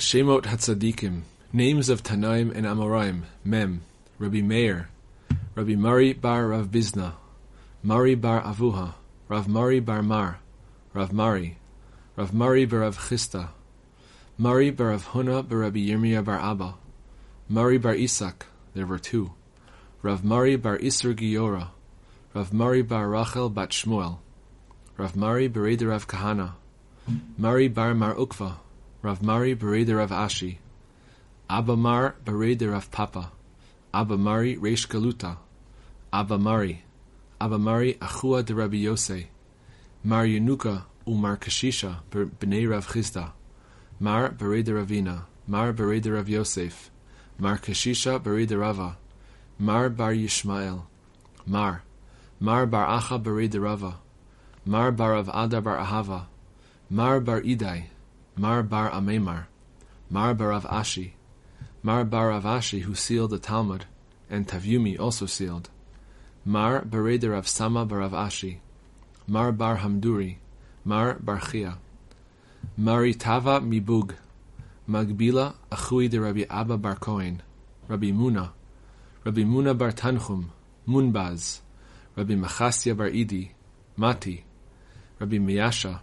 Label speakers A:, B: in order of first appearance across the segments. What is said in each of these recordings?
A: Shemot Hatzadikim, names of Tanaim and Amoraim, Mem, Rabbi Meir, Rabbi Mari bar Rav Bizna, Mari bar Avuha, Rav Mari bar Mar, Rav Mari, Rav Mari bar Rav Chisda, Mari bar Rav Huna bar Rabbi Yirmiyah bar Abba, Mari bar Isak, there were two, Rav Mari bar Isra Giora, Rav Mari bar Rachel bat Shmuel, Rav Mari bereder Rav Kahana, Mari bar Mar Ukva, Rav Mari bereder Rav Ashi, Abba Mar bereder Rav Papa, Abba Mari Reish Galuta, Abba Mari, Abba Mari Achua de Rabbi Yosei, Mar Yenuka Umar Kashisha b'nei Rav Chisda, Mar bereder Ravina, Mar bereder Rav Yosef, Mar Kashisha bereder Rava, Mar bar Yishmael, Mar, Mar bar Acha bereder Rava, Mar bar Rav Ada bar Ahava, Mar bar Idai, Mar bar Amemar, Mar bar Rav Ashi, Mar bar Rav Ashi who sealed the Talmud, and Tavyumi also sealed. Mar bereder of Sama bar Rav Ashi, Mar bar Hamduri, Mar bar Chia, Maritava mibug, Magbila achui de Rabbi Abba bar Kohen, Rabbi Muna, Rabbi Muna bar Tanchum, Munbaz, Rabbi Machasya bar Idi, Mati, Rabbi Miyasha,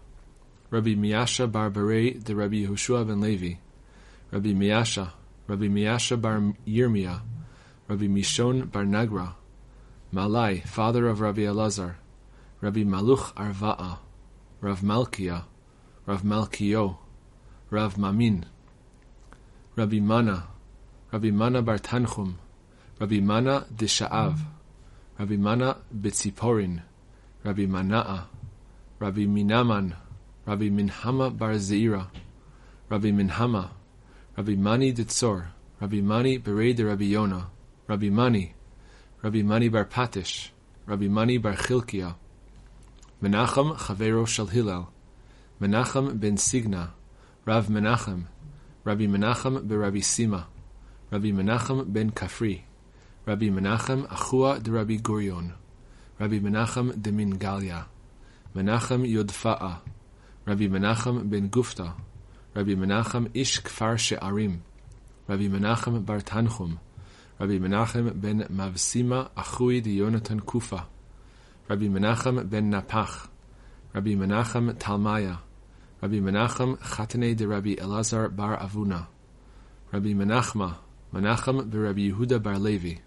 A: Rabbi Miyasha bar Barei de Rabbi Yehoshua ben Levi, Rabbi Miyasha, Rabbi Miyasha bar Yirmiyah, Rabbi Mishon bar Nagra, Malai, father of Rabbi Elazar, Rabbi Maluch Arva'a, Rav Malkia, Rav Malkio, Rav Mamin, Rabbi Mana, Rabbi Mana bar Tanchum, Rabbi Mana de Sha'av, Rabbi Mana Betziporin, Rabbi Mana'a, Rabbi Minaman, Rabbi Minhama bar Zeira, Rabbi Minhama, Rabbi Mani de Tzor, Rabbi Mani berei de Rabbi Yona, Rabbi Mani, Rabbi Mani bar Patish, Rabbi Mani bar Chilkia, Menachem Chavero Shel Hillel, Menachem ben Signa, Rav Menachem, Rabbi Menachem Rabbi Sima, Rabbi Menachem ben Kafri, Rabbi Menachem Achua de Rabbi Gurion, Rabbi Menachem de Min Galia, Menachem Yodfa'a, Rabbi Menachem ben Gufta, Rabbi Menachem Ish Kfar She'arim, Rabbi Menachem bar Tanchum, Rabbi Menachem ben Mavsima Achui de Yonatan Kufa, Rabbi Menachem ben Napach, Rabbi Menachem Talmaya, Rabbi Menachem Chatane de Rabbi Elazar bar Avuna, Rabbi Menachma, Menachem be Rabbi Yehuda bar Levi,